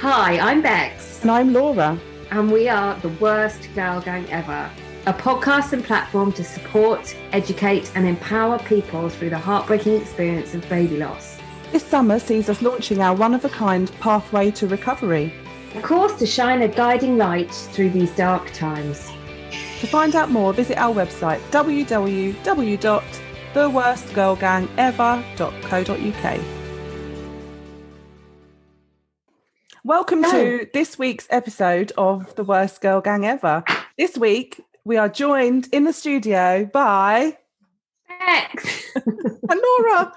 Hi, I'm Bex, And I'm Laura. and we are the worst girl gang ever. A podcast and platform to support, educate, and empower people through the heartbreaking experience of baby loss. This summer sees us launching our one of a kind pathway to recovery. A course to shine a guiding light through these dark times. To find out more, visit our website www.theworstgirlgangever.co.uk. Welcome to this week's episode of The Worst Girl Gang Ever. This week, we are joined in the studio by Bex! and Laura.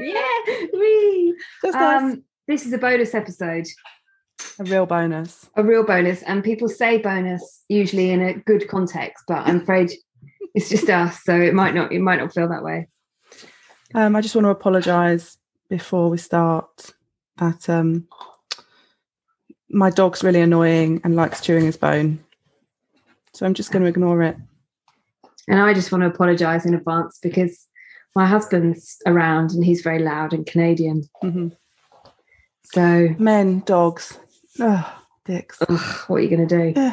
yeah, we. Just nice. Um, this is a bonus episode, a real bonus. a real bonus, and people say bonus usually in a good context, but I'm afraid it's just us, so it might not. It might not feel that way. Um, I just want to apologise before we start that um, my dog's really annoying and likes chewing his bone. So I'm just going to ignore it. And I just want to apologise in advance because my husband's around and he's very loud and Canadian. Mhm. So, Men, dogs, Ugh, dicks. ugh, what are you going to do?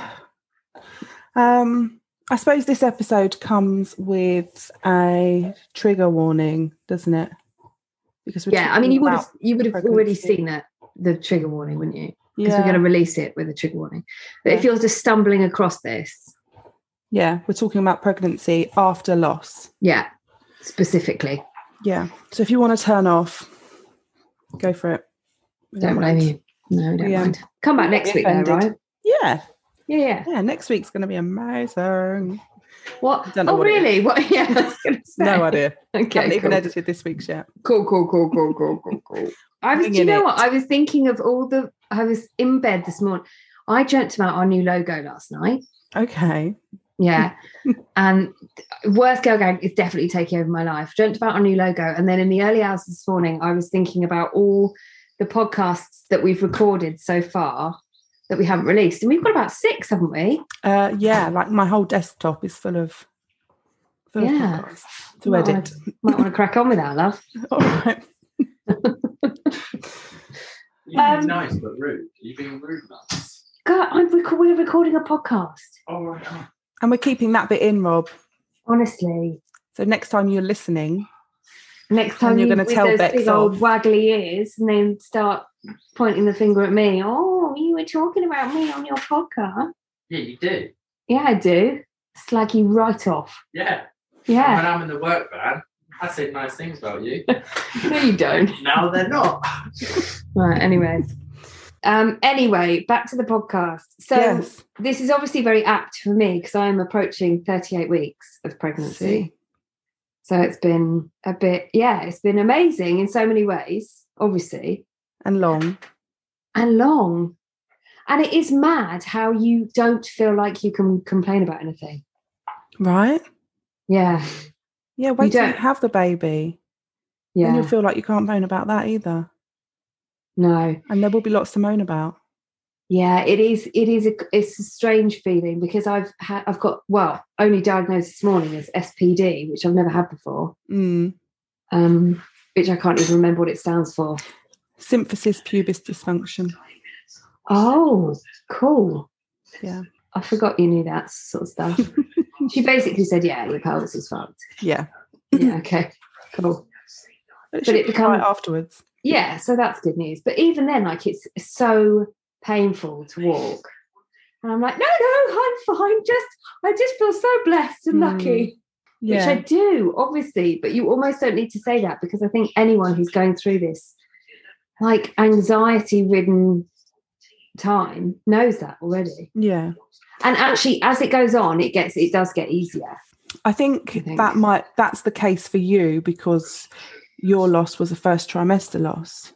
Um, I suppose this episode comes with a trigger warning, doesn't it? Because we're Yeah, I mean, you would have you would have already seen that the trigger warning, wouldn't you? Because yeah, we're going to release it with a trigger warning. But if you're just stumbling across this, yeah, we're talking about pregnancy after loss. yeah, specifically, Yeah. So if you want to turn off, go for it. We don't blame mind. you. No, don't um, mind. Come back next week, though, right? Yeah. Yeah, yeah. Yeah. Next week's going to be amazing. What? Oh, what really? What? Yeah, I was going to say. No idea. Okay, haven't even edited this week's yet. Cool, cool, cool, cool, cool, cool, cool. I was, do you know it. what? I was thinking of all the, I was in bed this morning. I dreamt about our new logo last night. Okay. Yeah. and Worst Girl Gang is definitely taking over my life. Dreamt about our new logo. And then in the early hours this morning, I was thinking about all the podcasts that we've recorded so far that we haven't released. And we've got about six, haven't we? Uh, yeah, like my whole desktop is full of, full Yeah. of podcasts to Might wanna- edit. Might want to crack on with that, love. All right. You Um, nice but rude. You being rude, nuts. God, I'm rec- we're recording a podcast. Oh, right. oh. And we're keeping that bit in, Rob. Honestly. So next time you're listening, Next time you're gonna tell those Bex big old off. waggly ears and then start pointing the finger at me. Oh, you were talking about me on your podcast. Yeah, you do. Yeah, I do. Slag you right off. Yeah. Yeah. When I'm in the work van, I say nice things about you. No, you don't. now they're not. Right, anyway. Um, anyway, back to the podcast. So yes. this is obviously very apt for me because I'm approaching 38 weeks of pregnancy. See. So it's been a bit, yeah, it's been amazing in so many ways, obviously. And long. and long. And it is mad how you don't feel like you can complain about anything. Right? Yeah. Yeah, wait till you don't- have the baby. Yeah. you'll feel like you can't moan about that either. No. And there will be lots to moan about. Yeah, it is it is a it's a strange feeling because I've had I've got well, only diagnosed this morning as SPD, which I've never had before. Mm. Um, which I can't even remember what it stands for. Symphysis pubis dysfunction. Oh, cool. Yeah. I forgot you knew that sort of stuff. she basically said, Yeah, your pelvis is fucked. Yeah. Yeah, okay. Cool. But it, But it be become- right afterwards. yeah so that's good news but even then like it's so painful to walk and i'm like no no i'm fine just i just feel so blessed and Mm, lucky which i do obviously but you almost don't need to say that because i think anyone who's going through this like anxiety ridden time knows that already yeah. and actually as it goes on it gets it does get easier I think, You think? that might that's the case for you because your loss was a first trimester loss.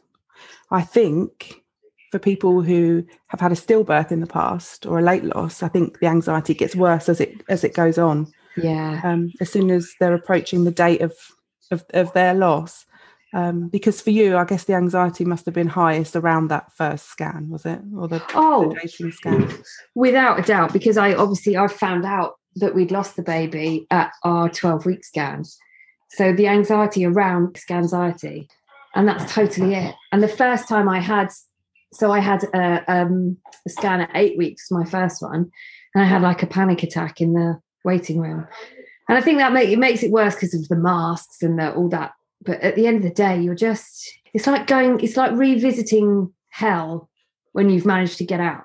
I think for people who have had a stillbirth in the past or a late loss, I think the anxiety gets worse as it as it goes on. yeah Um, as soon as they're approaching the date of of, of their loss. Um, because for you, I guess the anxiety must have been highest around that first scan, was it? Or the, Oh. the dating scan? without a doubt because i obviously i found out that we'd lost the baby at our 12 week scan so the anxiety around anxiety and that's totally it and the first time i had so I had a, um, a scan at eight weeks, my first one, and I had like a panic attack in the waiting room. And I think that make, it makes it worse because of the masks and the, all that. But at the end of the day, you're just, it's like going, it's like revisiting hell when you've managed to get out.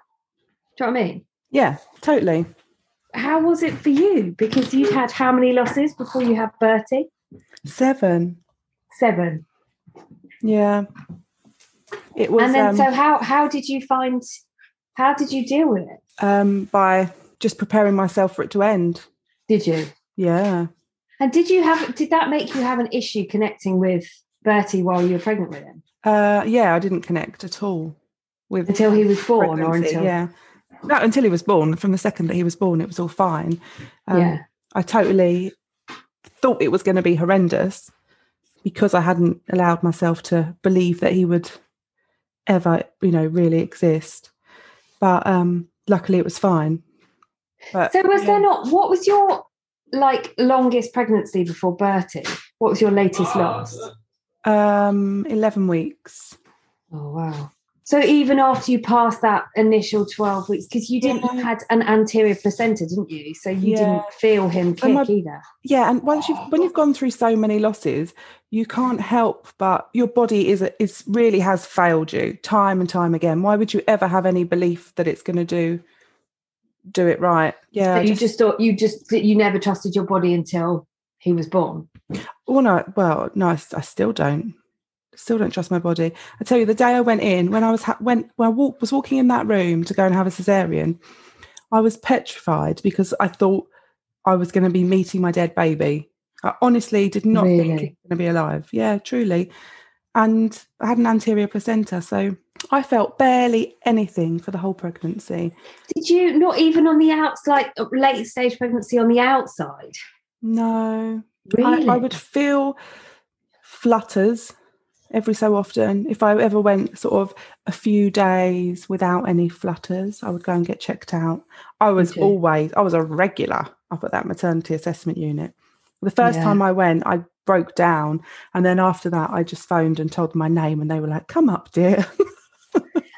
Do you know what I mean? Yeah, totally. How was it for you? Because you'd had how many losses before you had Bertie? Seven. Seven. Yeah. It was and then um, so how how did you find how did you deal with it? um, by just preparing myself for it to end. Did you? Yeah. And did you have did that make you have an issue connecting with Bertie while you were pregnant with him? Uh, yeah, I didn't connect at all with Until he was born or until yeah. No, until he was born. From the second that he was born, it was all fine. Um, Yeah. I totally thought it was going to be horrendous because I hadn't allowed myself to believe that he would ever, you know, really exist. But um, luckily, it was fine. But So was yeah. there not what was your like longest pregnancy before Bertie? What was your latest loss? um, eleven weeks? Oh wow. So even after you passed that initial 12 weeks, because you didn't Yeah. had an anterior placenta, didn't you? So you Yeah. didn't feel him kick my- either. Yeah, and once you've when you've gone through so many losses, you can't help but your body is is really has failed you time and time again. Why would you ever have any belief that it's going to do do it right? Yeah, So you just thought you just you never trusted your body until he was born. well, no, well, no, I still don't. Still don't trust my body. I tell you, the day I went in, when I was ha- when when I walk, was walking in that room to go and have a cesarean, I was petrified because I thought I was going to be meeting my dead baby. I honestly did not think he was going to be alive. Yeah, truly. And I had an anterior placenta, so I felt barely anything for the whole pregnancy. Did you not even on the outside, like uh, late stage pregnancy on the outside? No, Really? I, I would feel flutters every so often. If I ever went sort of a few days without any flutters, I would go and get checked out. I was Okay. always, I was a regular up at that maternity assessment unit. The first Yeah. time I went, I broke down. And then after that, I just phoned and told my name, and they were like, come up, dear.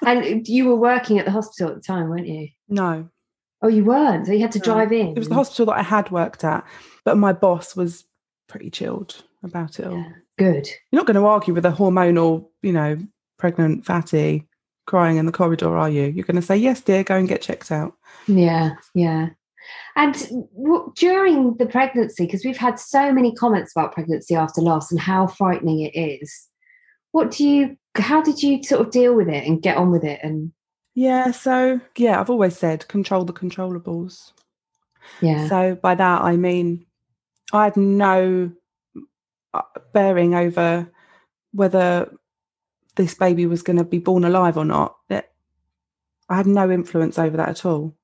And you were working at the hospital at the time, weren't you? no, Oh, you weren't. So you had to No. drive in. it was the hospital that I had worked at, but my boss was pretty chilled about it all. Yeah. Good. You're not going to argue with a hormonal, you know, pregnant fatty crying in the corridor, are you? You're going to say, yes, dear, go and get checked out. Yeah, yeah. And w- during the pregnancy, because we've had so many comments about pregnancy after loss and how frightening it is, what do you, how did you sort of deal with it and get on with it? And Yeah. So, yeah, I've always said control the controllables. yeah, So, by that, I mean, I had no uh, bearing over whether this baby was going to be born alive or not. It, I had no influence over that at all.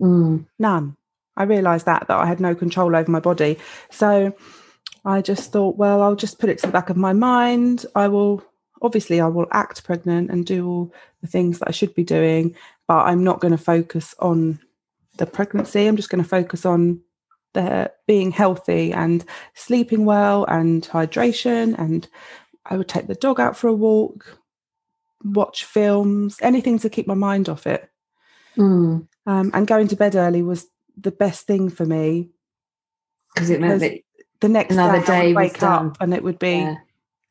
Mm, none. I realised that that I had no control over my body. So I just thought, well, I'll just put it to the back of my mind. I will obviously I will act pregnant and do all the things that I should be doing, but I'm not going to focus on the pregnancy. I'm just going to focus on the being healthy and sleeping well and hydration and I would take the dog out for a walk, watch films, anything to keep my mind off it. mm. Um, and going to bed early was the best thing for me. Because it meant that The next Another day, I day wake up and it would be yeah.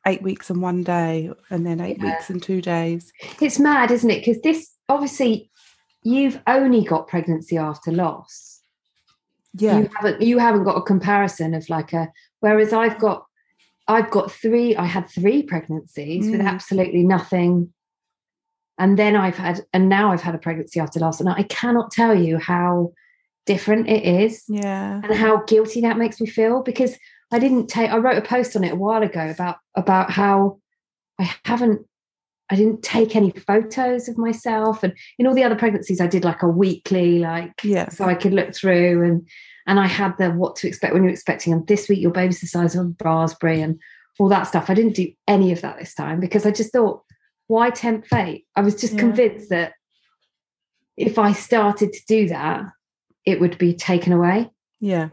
eight weeks and one day, and then eight Yeah. weeks and two days. it's mad, isn't it? Because this obviously you've only got pregnancy after loss. Yeah, you haven't you haven't got a comparison of like a whereas i've got i've got three i had three pregnancies with Mm. absolutely nothing and then i've had and now i've had a pregnancy after loss and i cannot tell you how different it is yeah, and how guilty that makes me feel because i didn't take i wrote a post on it a while ago about about how i haven't i didn't take any photos of myself. And in all the other pregnancies i did like a weekly like yeah, so I could look through and and I had the what to expect when you're expecting and this week your baby's the size of a raspberry and all that stuff. I didn't do any of that this time because I just thought, why tempt fate? I was just Yeah. convinced that if I started to do that, it would be taken away. yeah.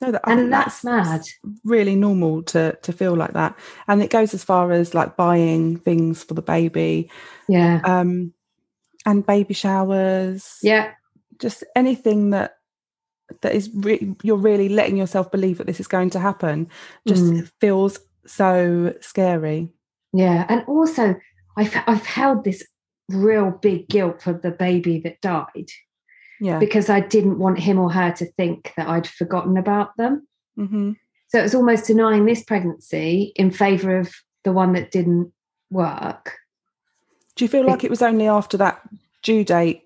No, that, and that's mad. really normal to to feel like that, and it goes as far as like buying things for the baby, Yeah. um, and baby showers. Yeah. just anything that that is re- you're really letting yourself believe that this is going to happen just Mm. feels so scary. Yeah. And also, I've, I've held this real big guilt for the baby that died Yeah. because I didn't want him or her to think that I'd forgotten about them. hmm So it was almost denying this pregnancy in favor of the one that didn't work. Do you feel like it was only after that due date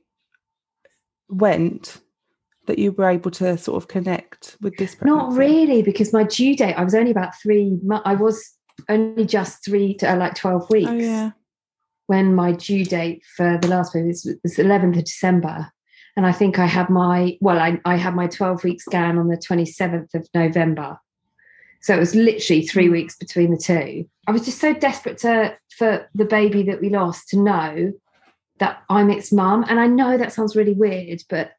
went that you were able to sort of connect with this pregnancy? Not really, because my due date, I was only about three months, I was only just three to uh, like 12 weeks Oh yeah. When my due date for the last baby was, was 11th of December. And I think I had my, well, I, I had my 12 week scan on the 27th of November. So it was literally three Mm. weeks between the two. I was just so desperate to for the baby that we lost to know that I'm its mum. And I know that sounds really weird, but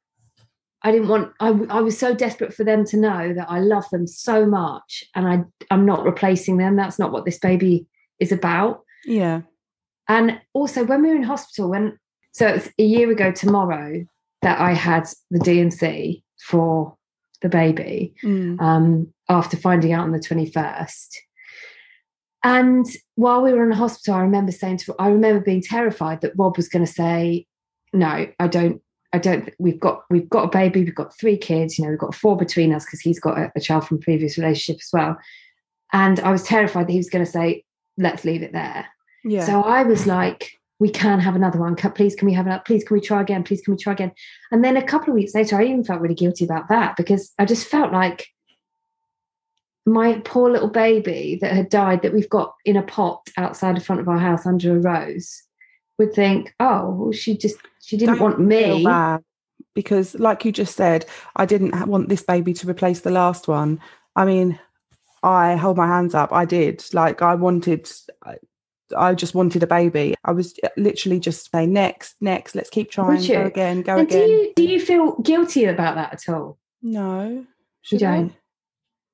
I didn't want, I, I was so desperate for them to know that I love them so much and I, I'm not replacing them. That's not what this baby is about. Yeah. And also, when we were in hospital, when so it's a year ago tomorrow that I had the DNC for the baby Mm. um, after finding out on the 21st. And while we were in the hospital, I remember saying to, I remember being terrified that Rob was going to say, "No, I don't. I don't. We've got we've got a baby. We've got three kids. You know, we've got four between us because he's got a, a child from a previous relationship as well." And I was terrified that he was going to say, "Let's leave it there." Yeah. So I was like, we can have another one. Please, can we have another? Please, can we try again? Please, can we try again? And then a couple of weeks later, I even felt really guilty about that because I just felt like my poor little baby that had died, that we've got in a pot outside the front of our house under a rose, would think, oh, well, she just, she didn't Don't want me. because, like you just said, I didn't want this baby to replace the last one. I mean, I hold my hands up. I did. Like, I wanted, I, just wanted a baby. I was uh, literally just saying, next, next, let's keep trying. Go again, go And do you, do you feel guilty about that at all? No. You Should I? don't?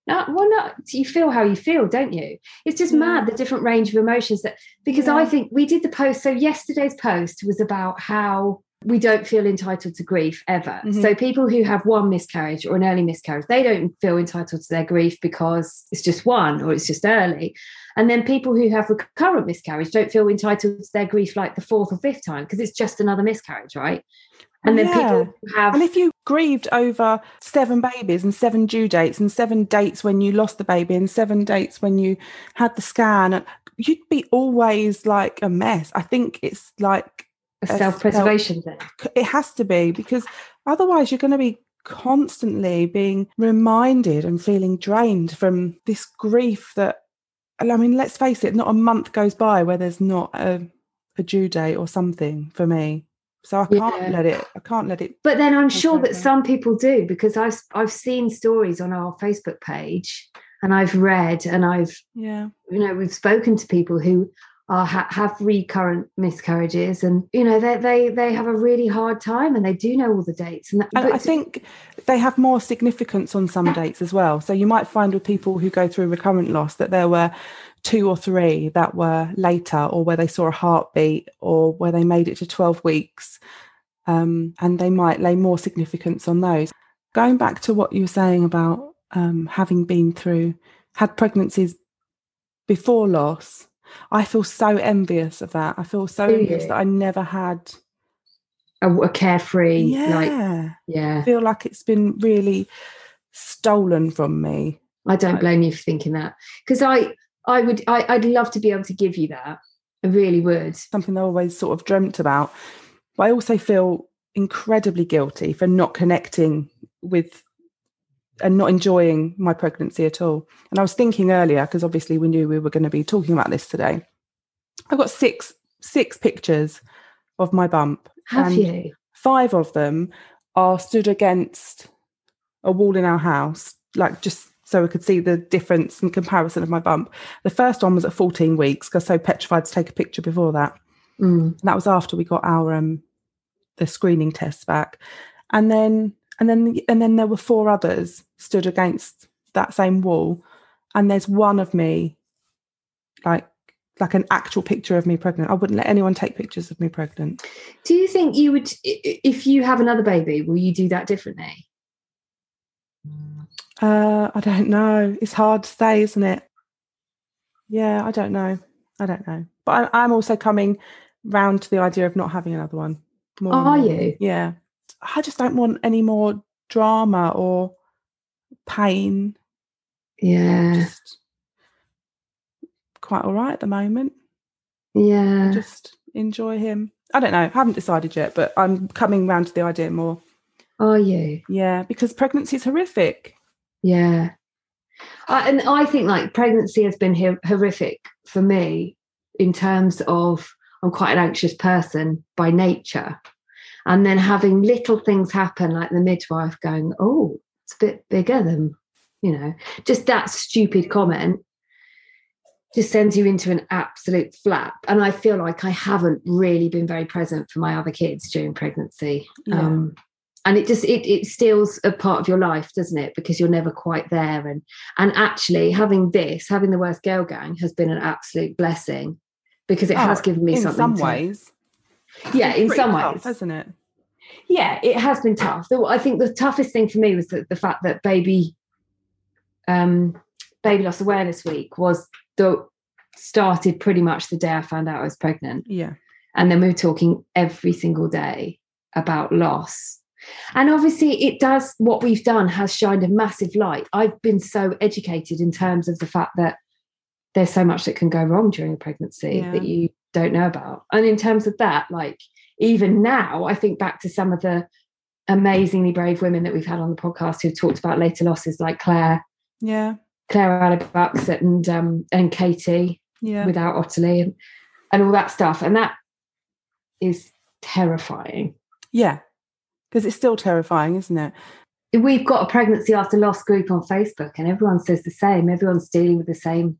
No, well, not you feel how you feel, don't you? It's just Yeah. mad the different range of emotions that because I think we did the post. So yesterday's post was about how we don't feel entitled to grief ever. Mhm. So people who have one miscarriage or an early miscarriage, they don't feel entitled to their grief because it's just one or it's just early. And then people who have recurrent miscarriage don't feel entitled to their grief like the fourth or fifth time because it's just another miscarriage, right? And then Yeah. people who have And if you grieved over seven babies and seven due dates and seven dates when you lost the baby and seven dates when you had the scan, you'd be always like a mess. I think it's like a self-preservation thing. it has to be because otherwise you're going to be constantly being reminded and feeling drained from this grief that I mean let's face it not a month goes by where there's not a, a due date or something for me so I can't Yeah. let it I can't let it But then I'm sure that some people do because I've I've seen stories on our Facebook page and I've read and I've yeah you know we've spoken to people who are ha- have recurrent miscarriages and you know they they they have a really hard time and they do know all the dates and, that, And I think they have more significance on some dates as well. So you might find with people who go through recurrent loss that there were two or three that were later, or where they saw a heartbeat, or where they made it to 12 weeks. Um, and they might lay more significance on those. Going back to what you were saying about um, having been through, had pregnancies before loss, I feel so envious of that. I feel so Do envious you? that I never had. a, a carefree like Yeah. yeah feel like it's been really stolen from me. I don't Right. blame you for thinking that because I I would I, I'd love to be able to give you that I really would Something I always sort of dreamt about. But I also feel incredibly guilty for not connecting with and not enjoying my pregnancy at all. And I was thinking earlier, because obviously we knew we were going to be talking about this today. I've got six six pictures of my bump. have and you Five of them are stood against a wall in our house, like just so I could see the difference and comparison of my bump. The first one was at 14 weeks because I was so petrified to take a picture before that. Mm. And that was after we got our um the screening tests back. And then and then and then there were four others stood against that same wall. And there's one of me like like an actual picture of me pregnant. I wouldn't let anyone take pictures of me pregnant. Do you think you would, if you have another baby, will you do that differently? uh i don't know. It's hard to say isn't it? Yeah i don't know. I don't know. But I, i'm also coming round to the idea of not having another one. More Are more. you? yeah i just don't want any more drama or pain Yeah. just quite all right at the moment Yeah. just enjoy him. I don't know. I haven't decided yet, but I'm coming round to the idea more. Are you? Yeah, because pregnancy is horrific. Yeah. I, and I think like pregnancy has been hor- horrific for me in terms of I'm quite an anxious person by nature. And then having little things happen, like the midwife going, Oh, it's a bit bigger than, you know, just that stupid comment just sends you into an absolute flap. And I feel like I haven't really been very present for my other kids during pregnancy. Yeah. Um, and it just it it steals a part of your life, doesn't it? Because you're never quite there. And and actually having this, having the worst girl gang has been an absolute blessing because it has Oh, given me in something. some to- ways. Yeah, in some tough, ways. hasn't it? Yeah, it has been tough. I think the toughest thing for me was the, the fact that baby um baby loss awareness week was the started pretty much the day I found out I was pregnant. Yeah. and then we were talking every single day about loss and obviously it does what we've done has shined a massive light i've been so educated in terms of the fact that there's so much that can go wrong during a pregnancy Yeah. that you don't know about and in terms of that like even now i think back to some of the amazingly brave women that we've had on the podcast who've talked about later losses like claire Yeah. claire Alibux and um and katie Yeah. without Ottilie and, and all that stuff. And that is terrifying. yeah. Because it's still terrifying, isn't it? We've got a pregnancy after loss group on Facebook, and everyone says the same. Everyone's dealing with the same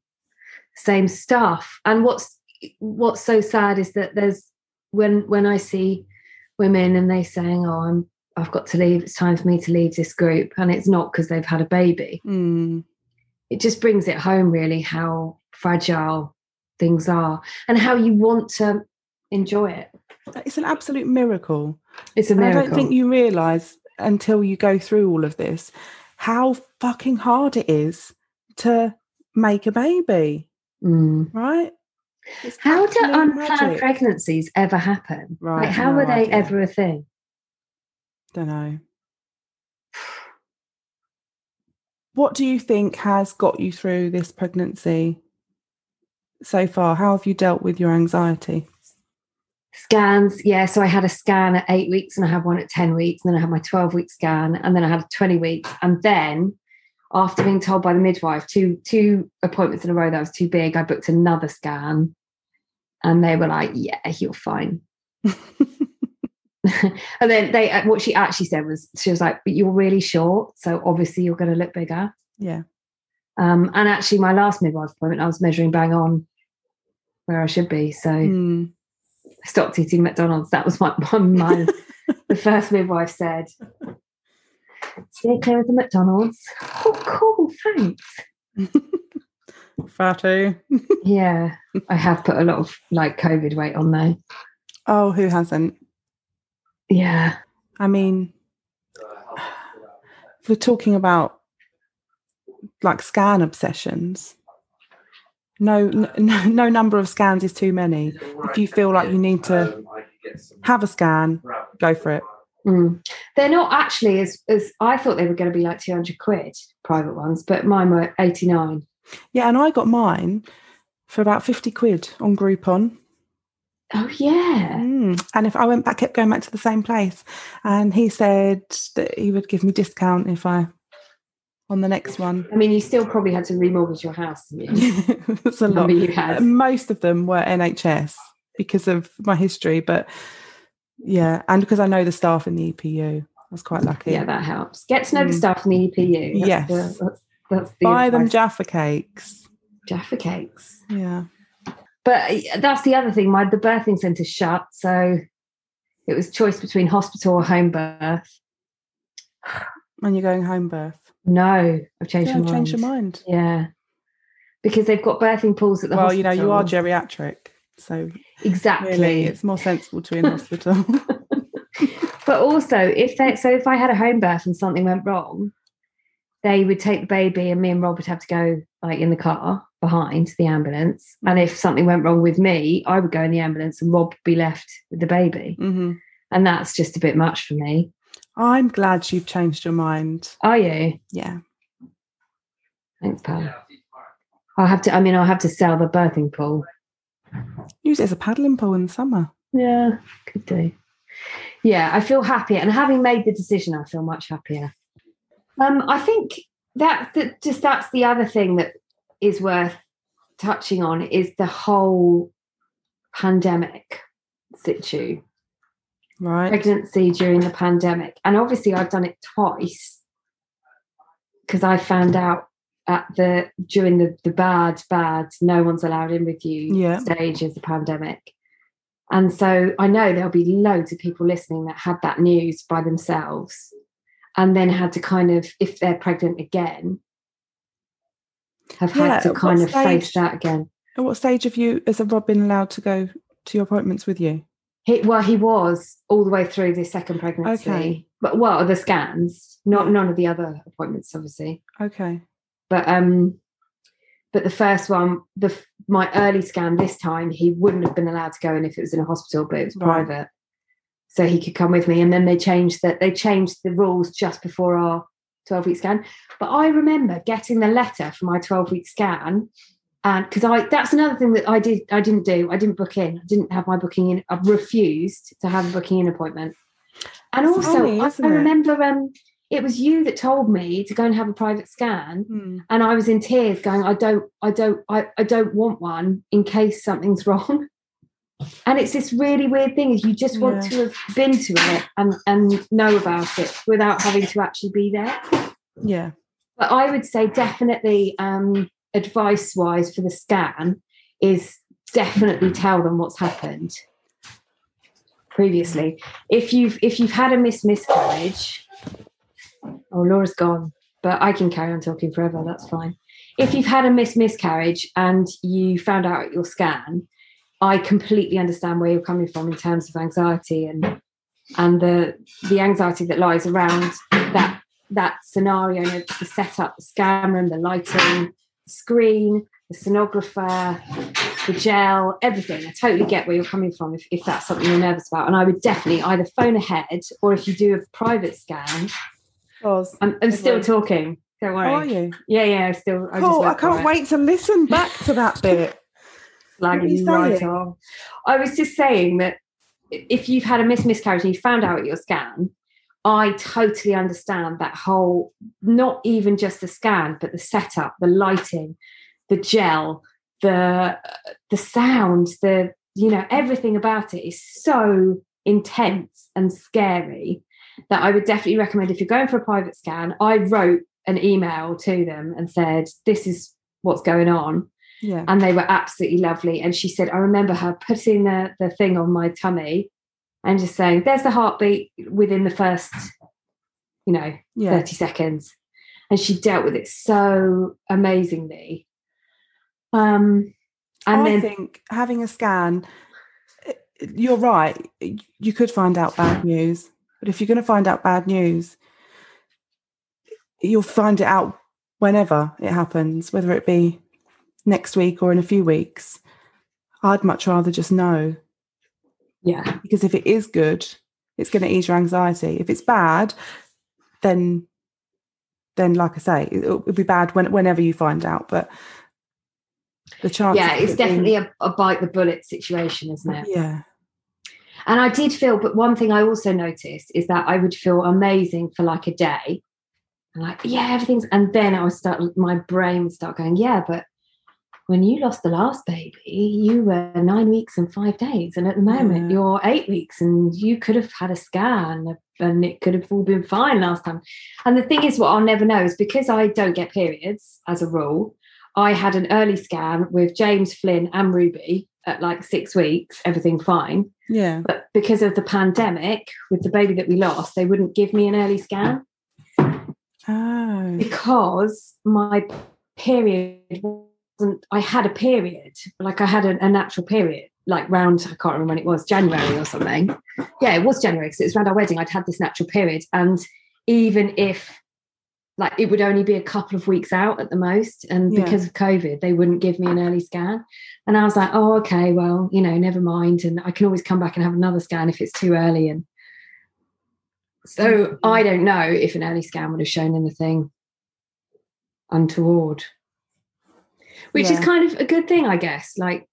same stuff. And what's what's so sad is that there's when when I see women and they saying, "Oh, I'm I've got to leave. It's time for me to leave this group," and it's not because they've had a baby. Mm. it just brings it home really how fragile things are and how you want to enjoy it. It's an absolute miracle. It's a And I don't think you realise until you go through all of this how fucking hard it is to make a baby, Mm. right? How do unplanned magic. pregnancies ever happen? Right, Like, how no were they idea. ever a thing? Don't know. What do you think has got you through this pregnancy so far? How have you dealt with your anxiety? Scans, yeah. So I had a scan at eight weeks and I had one at 10 weeks. And then I had my 12 week scan and then I had 20 weeks. And then after being told by the midwife, two two appointments in a row that was too big, I booked another scan. And they were like, yeah, you're fine. and then they what she actually said was she was like but you're really short so obviously you're going to look bigger yeah. um and actually my last midwife appointment i was measuring bang on where i should be so Mm. I stopped eating mcdonald's that was my one my the first midwife said stay clear of the mcdonald's oh cool thanks Fatty. yeah i have put a lot of like covid weight on though Oh, who hasn't? yeah I mean, we're talking about like scan obsessions, no, no, no number of scans is too many. If you feel like you need to have a scan, go for it. Mm. They're not actually as as I thought they were going to be like two hundred quid private ones, but mine were eighty nine. Yeah, and I got mine for about 50 quid on Groupon. Oh yeah, Mm. And if I went back, kept going back to the same place, and he said that he would give me discount if I on the next one. I mean, you still probably had to remortgage your house. it's a lot. you had. Most of them were NHS because of my history, but yeah, and because I know the staff in the EPU, I was quite lucky. Yeah, that helps. Get to know the Mm. staff in the EPU. That's Yes. the, that's, that's the Buy them. Jaffa cakes. Jaffa cakes. Yeah. But uh, that's the other thing. My the birthing centre shut, so it was choice between hospital or home birth. When you're going home birth. No, I've changed Yeah, my mind. change your mind. Yeah. Because they've got birthing pools at the well, hospital. you know, you are geriatric, so exactly. really, it's more sensible to be in hospital. But also, if they so if I had a home birth and something went wrong, they would take the baby and me and Rob would have to go like in the car behind the ambulance. And if something went wrong with me, I would go in the ambulance and Rob would be left with the baby. hmm And that's just a bit much for me. I'm glad you've changed your mind. Are you? Yeah. Thanks, pal. I'll have to I mean I'll have to sell the birthing pool. Use it as a paddling pool in the summer. Yeah, could do. Yeah, I feel happier, and having made the decision, I feel much happier. Um, I think that that just that's the other thing that is worth touching on is the whole pandemic situ Right. pregnancy during the pandemic, and obviously I've done it twice because I found out at the during the the bad bad no one's allowed in with you Yeah. stage of the pandemic. And so I know there'll be loads of people listening that had that news by themselves and then had to kind of, if they're pregnant again, have had to kind of face stage? that again. At what stage have you, has Rob been allowed to go to your appointments with you? He, well, he was all the way through the second pregnancy, Okay. but well, the scans, not none of the other appointments, obviously. Okay. But um, but the first one, the my early scan this time, he wouldn't have been allowed to go in if it was in a hospital, but it was Right. private, so he could come with me. And then they changed that they changed the rules just before our twelve week scan. But I remember getting the letter for my twelve week scan, and because I that's another thing that I did I didn't do I didn't book in I didn't have my booking in I refused to have a booking in appointment. And It's also, funny, I, I remember um, it was you that told me to go and have a private scan Hmm. and I was in tears going, I don't, I don't, I, I don't want one in case something's wrong. And it's this really weird thing is you just want Yeah. to have been to it and, and know about it without having to actually be there. Yeah. But I would say definitely um, advice wise for the scan is definitely tell them what's happened previously. If you've if you've had a miss miscarriage, oh Laura's gone, but I can carry on talking forever. That's fine. If you've had a miss miscarriage and you found out at your scan, I completely understand where you're coming from in terms of anxiety and and the the anxiety that lies around that that scenario, you know, the setup, the scan room, the lighting, the screen, the sonographer, the gel, everything. I totally get where you're coming from if, if that's something you're nervous about. And I would definitely either phone ahead or if you do a private scan, I'm, I'm still talking. Don't how are worry. you? Yeah, yeah, I'm still. I, just Cool. I can't it. wait to listen back to that bit. Slagging right off. I was just saying that if you've had a miscarriage and you found out at your scan, I totally understand that whole, not even just the scan, but the setup, the lighting, the gel, the the sound, the you know everything about it is so intense and scary that I would definitely recommend if you're going for a private scan. I wrote an email to them and said, "This is what's going on." Yeah. and they were absolutely lovely. And she said, I remember her putting the, the thing on my tummy and just saying, There's the heartbeat within the first, you know, Yeah. 30 seconds. And she dealt with it so amazingly. Um, and I then think having a scan, eh, you're right. You could find out bad news, but if you're going to find out bad news, you'll find it out whenever it happens, whether it be next week or in a few weeks. I'd much rather just know yeah, because if it is good, it's going to ease your anxiety. If it's bad, then then like I say, it'll, it'll be bad when, whenever you find out. But the chance, yeah, it's definitely a, a bite the bullet situation, isn't it? yeah. And I did feel, but one thing I also noticed is that I would feel amazing for like a day. And like, yeah, everything's and then I would start my brain would start going, yeah, but when you lost the last baby, you were nine weeks and five days. And at the moment Yeah. you're eight weeks and you could have had a scan and it could have all been fine last time. And the thing is, what I'll never know is because I don't get periods as a rule, I had an early scan with James, Flynn, and Ruby at like six weeks, everything fine. Yeah. But because of the pandemic, with the baby that we lost, they wouldn't give me an early scan. Oh. because my period wasn't I had a period, like I had a, a natural period, like round, I can't remember when it was, January or something. Yeah, it was January because it was around our wedding. I'd had this natural period. And even if like it would only be a couple of weeks out at the most. And Yeah. because of COVID, they wouldn't give me an early scan. And I was like, oh, okay, well, you know, never mind. And I can always come back and have another scan if it's too early. And so I don't know if an early scan would have shown anything untoward, which is kind of a good thing, I guess. Like,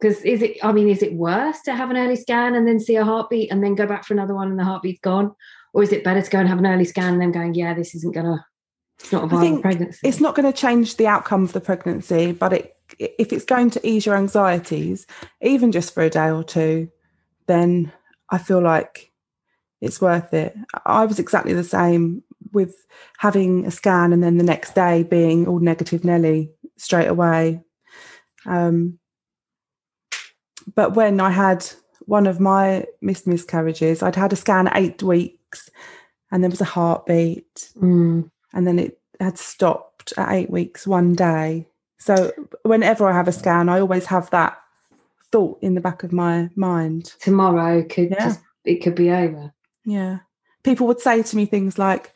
because is it, I mean, is it worse to have an early scan and then see a heartbeat and then go back for another one and the heartbeat's gone? Or is it better to go and have an early scan and then going, yeah, this isn't going to, it's not a viable pregnancy? It's not going to change the outcome of the pregnancy, but it if it's going to ease your anxieties, even just for a day or two, then I feel like it's worth it. I was exactly the same with having a scan and then the next day being all negative Nelly straight away. Um, but when I had one of my missed miscarriages, I'd had a scan eight eight weeks and there was a heartbeat Mm. and then it had stopped at eight weeks one day. So whenever I have a scan, I always have that thought in the back of my mind. Tomorrow could Yeah. just, it could be over. Yeah. People would say to me things like,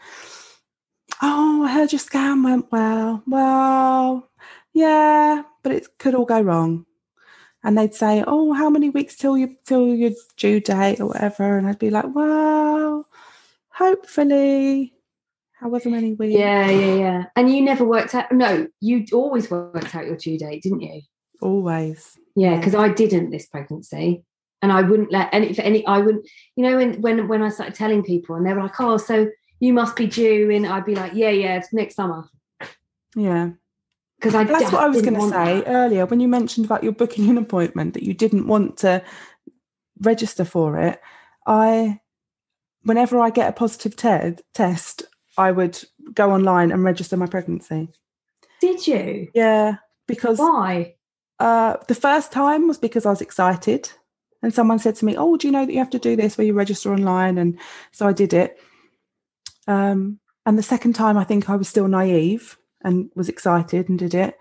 Oh, I heard your scan went well. Well, yeah, but it could all go wrong. And they'd say, Oh, how many weeks till you till your due date or whatever? And I'd be like, Well, hopefully, however many weeks. Yeah, yeah, yeah. And you never worked out, no, you always worked out your due date, didn't you? Always. Yeah, because I didn't this pregnancy, and I wouldn't let any for any. I wouldn't, you know, when when when I started telling people, and they were like, "Oh, so you must be due," and I'd be like, "Yeah, yeah, it's next summer," Yeah. because I. That's what I was going to say that. earlier when you mentioned about your booking an appointment that you didn't want to register for it. I, whenever I get a positive te- test, I would go online and register my pregnancy. Did you? Yeah, because Why? uh, the first time was because I was excited, and someone said to me, "Oh, do you know that you have to do this where you register online?" And so I did it. Um, and the second time, I think I was still naive and was excited and did it.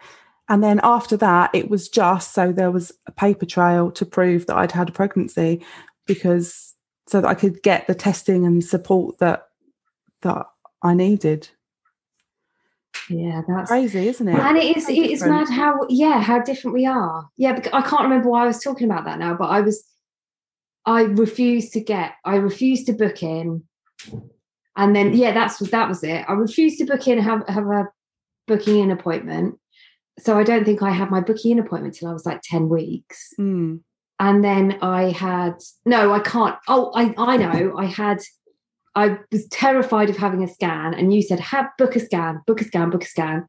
And then after that, it was just so there was a paper trail to prove that I'd had a pregnancy, because so that I could get the testing and support that that I needed. Yeah, that's Crazy, isn't it? and it is it's mad how yeah how different we are yeah because i can't remember why i was talking about that now but i was i refused to get i refused to book in and then yeah that's that was it i refused to book in have have a booking in appointment so i don't think i had my booking in appointment till i was like 10 weeks Mm. And then I had no, I can't. Oh, I I know. I had. I was terrified of having a scan, and you said have book a scan, book a scan, book a scan,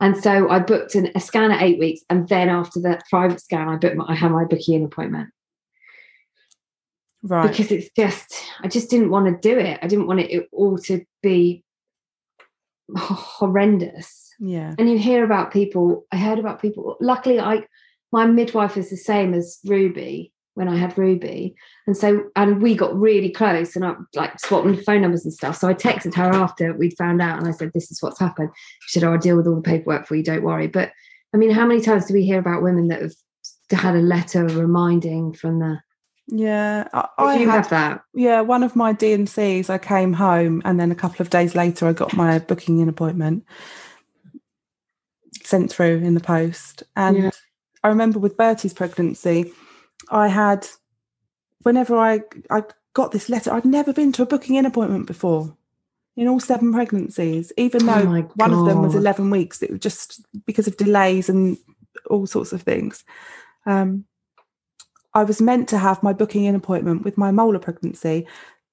and so I booked an, a scan at eight weeks, and then after the private scan, I booked. My, I had my booking in appointment Right. because it's just I just didn't want to do it. I didn't want it all to be horrendous. yeah. and you hear about people i heard about people luckily i my midwife is the same as ruby when i had ruby and so and we got really close and i like swapping phone numbers and stuff so i texted her after we'd found out and i said this is what's happened she said oh i'll deal with all the paperwork for you don't worry but i mean how many times do we hear about women that have had a letter reminding from the Yeah. I, I you had have that Yeah, one of my DNCs, I came home and then a couple of days later, I got my booking in appointment sent through in the post. And Yeah. I remember with Bertie's pregnancy, I had, whenever I, I got this letter, I'd never been to a booking in appointment before in all seven pregnancies, even Oh though my one of them was 11 weeks. It was just because of delays and all sorts of things. Um, I was meant to have my booking in appointment with my molar pregnancy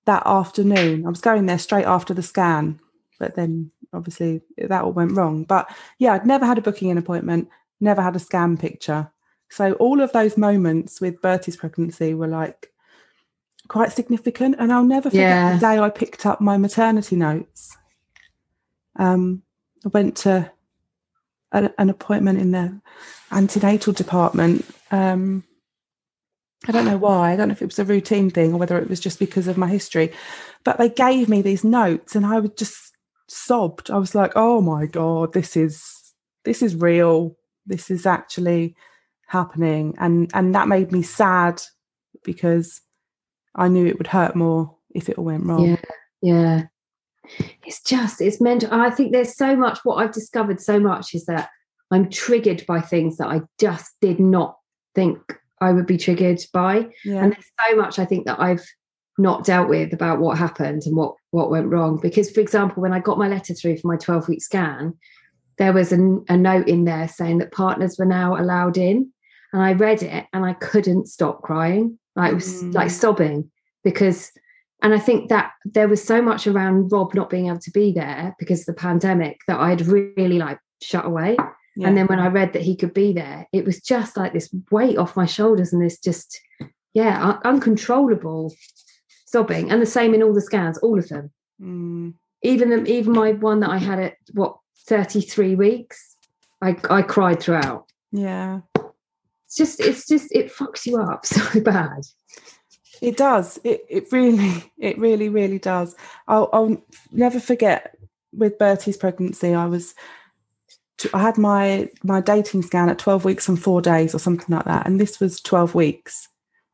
that afternoon. I was going there straight after the scan, but then obviously that all went wrong. But yeah, I'd never had a booking in appointment, never had a scan picture. So all of those moments with Bertie's pregnancy were like quite significant. And I'll never forget Yeah. the day I picked up my maternity notes. Um, I went to a, an appointment in the antenatal department. Um, I don't know why. I don't know if it was a routine thing or whether it was just because of my history. But they gave me these notes, and I would just sobbed. I was like, "Oh my god, this is this is real. This is actually happening." And and that made me sad because I knew it would hurt more if it all went wrong. Yeah, yeah. It's just it's mental. I think there's so much. What I've discovered so much is that I'm triggered by things that I just did not think I would be triggered by. Yeah. And there's so much I think that I've not dealt with about what happened and what what went wrong. Because, for example, when I got my letter through for my 12 week scan, there was a, a note in there saying that partners were now allowed in, and I read it and I couldn't stop crying. Like was like Mm. sobbing because. And I think that there was so much around Rob not being able to be there because of the pandemic that I'd really like shut away. yeah. And then when I read that he could be there, it was just like this weight off my shoulders and this just, yeah, un- uncontrollable sobbing. And the same in all the scans, all of them. Mm, Even the, even my one that I had at what 33 weeks, I I cried throughout. yeah. It's just it's just it fucks you up so bad. It does. It it really it really really does. I'll I'll never forget with Bertie's pregnancy. I was I had my my dating scan at twelve weeks and four days or something like that, and this was twelve weeks.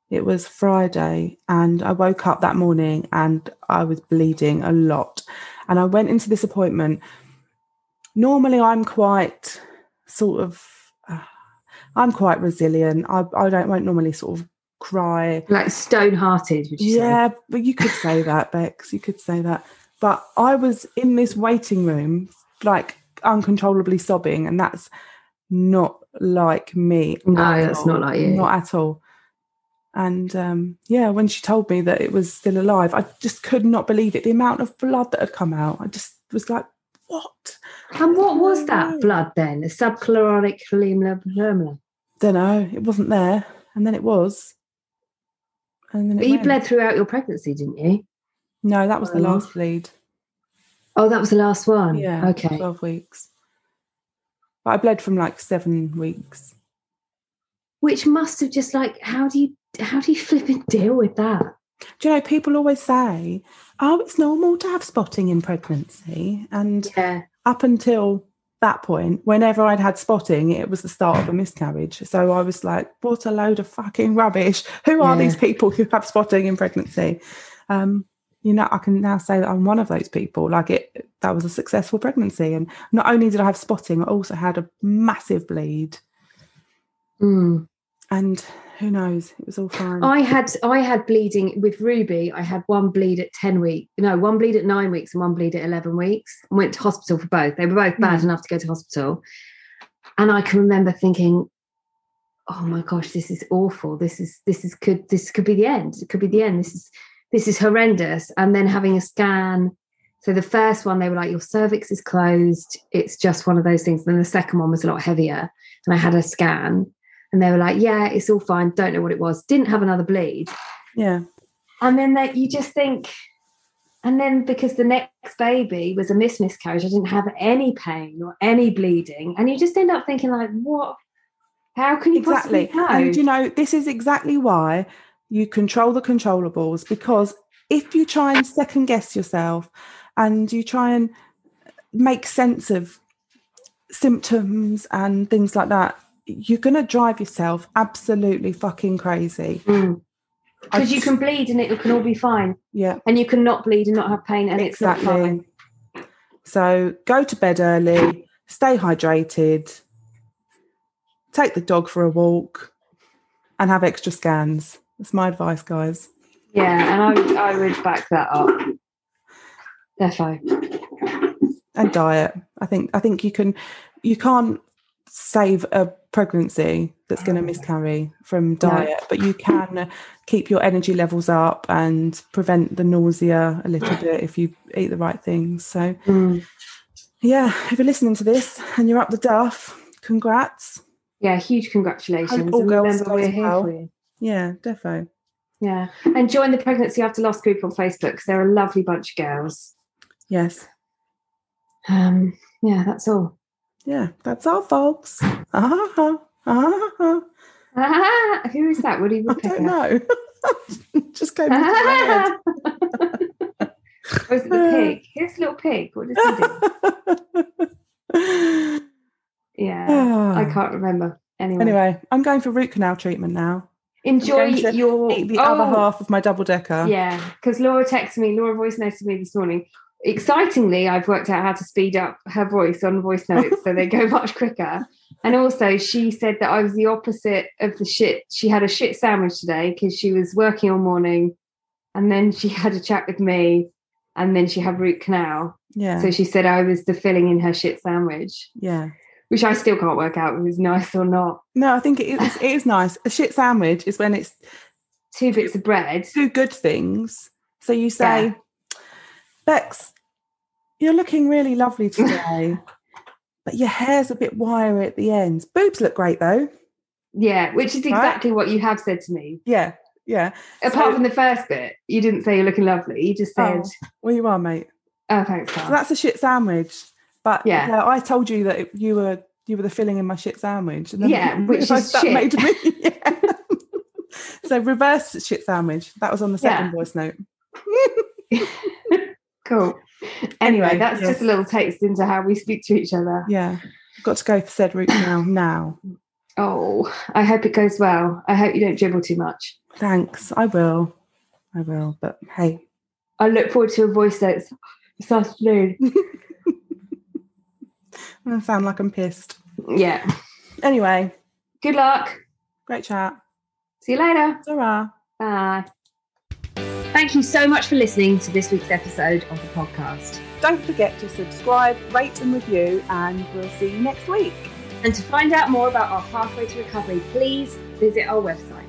It was Friday, and I woke up that morning and I was bleeding a lot, and I went into this appointment. Normally, I'm quite sort of. Uh, I'm quite resilient. I, I don't won't normally sort of cry Like stone hearted, you say? yeah, but you could say that, Bex. You could say that. But I was in this waiting room, like uncontrollably sobbing, and that's not like me. No, that's all. not like you. Not at all. And um, yeah, when she told me that it was still alive, I just could not believe it. The amount of blood that had come out, I just was like, "What?" And what was that blood then? A subchorionic cholesterol. Don't know. It wasn't there, and then it was, and then it But you went. bled throughout your pregnancy, didn't you? No, that was the last bleed. Oh, that was the last one. Yeah. Okay. 12 weeks. But I bled from like seven weeks. Which must have just like how do you how do you flip and deal with that? Do you know, people always say, oh, it's normal to have spotting in pregnancy. And Yeah. up until that point, whenever I'd had spotting, it was the start of a miscarriage. So I was like, what a load of fucking rubbish. Who are Yeah. these people who have spotting in pregnancy? Um, you know, I can now say that I'm one of those people. Like it, that was a successful pregnancy. And not only did I have spotting, I also had a massive bleed. Mm. And who knows? It was all fine. I had I had bleeding with Ruby. I had one bleed at ten weeks, no, one bleed at nine weeks and one bleed at eleven weeks. I went to hospital for both. They were both bad Mm. enough to go to hospital. And I can remember thinking, "Oh my gosh, this is awful. This is this is could this could be the end. It could be the end. This is this is horrendous." And then having a scan. So the first one, they were like, "Your cervix is closed. It's just one of those things." And then the second one was a lot heavier, and I had a scan, and they were like, "Yeah, it's all fine. Don't know what it was. Didn't have another bleed." yeah. And then that you just think, and then because the next baby was a miss miscarriage, I didn't have any pain or any bleeding, and you just end up thinking like, what? How can you exactly possibly know? and you know this is exactly why you control the controllables because if you try and second guess yourself and you try and make sense of symptoms and things like that you're going to drive yourself absolutely fucking crazy because I you can bleed and it can all be fine, yeah and you can not bleed and not have pain, and it's not fine. so go to bed early stay hydrated take the dog for a walk and have extra scans that's my advice guys Yeah, and I would I would back that up. Defo. and diet. I think I think you can you can't save a pregnancy that's going to miscarry from diet, but you can keep your energy levels up and prevent the nausea a little bit if you eat the right things. So Mm. yeah, if you're listening to this and you're up the duff, congrats. Yeah, huge congratulations. all and girls we're here well. for you. Yeah, defo. Yeah, and join the Pregnancy After Loss group on Facebook because they're a lovely bunch of girls. Yes. Um, yeah, that's all. Yeah, that's all, folks. Ah, ah, ah. Ah, who is that? Woody I don't know. Just came into my head. Or is it the pig? Here's a little pig. What does he do? Yeah, I can't remember. Anyway, Anyway, I'm going for root canal treatment now. enjoy I'm going to your the other Oh, half of my double decker. Yeah, because Laura texted me, Laura voice noted me this morning. Excitingly, I've worked out how to speed up her voice on voice notes so they go much quicker. And also, she said that I was the opposite of the shit. She had a shit sandwich today because she was working all morning and then she had a chat with me and then she had root canal. Yeah. So she said I was the filling in her shit sandwich, yeah. which I still can't work out if it's nice or not. No, I think it is, it is nice. A shit sandwich is when it's Two bits of bread. two good things. So you say, Yeah. Bex, you're looking really lovely today, but your hair's a bit wiry at the ends. Boobs look great though. Yeah, which is Right. exactly what you have said to me. Yeah, yeah. Apart So- from the first bit, you didn't say you're looking lovely. You just oh, said, Oh, well, you are, mate. "Oh, thanks, So that's a shit sandwich. But Yeah. yeah, I told you that you were you were the filling in my shit sandwich. And Yeah, you which is that shit. made me. Yeah. so reverse shit sandwich. That was on the second Yeah. voice note. Cool. Anyway, that's yes. just a little taste into how we speak to each other. Yeah, I've got to go for said root now. Now, Oh, I hope it goes well. I hope you don't dribble too much. thanks. I will. I will. But hey, I look forward to a voice notes this afternoon. I'm gonna sound like I'm pissed. yeah. Anyway, Good luck. great chat. See you later. Ta-ra. Bye. Thank you so much for listening to this week's episode of the podcast. Don't forget to subscribe, rate, and review, and we'll see you next week. And to find out more about our pathway to recovery, please visit our website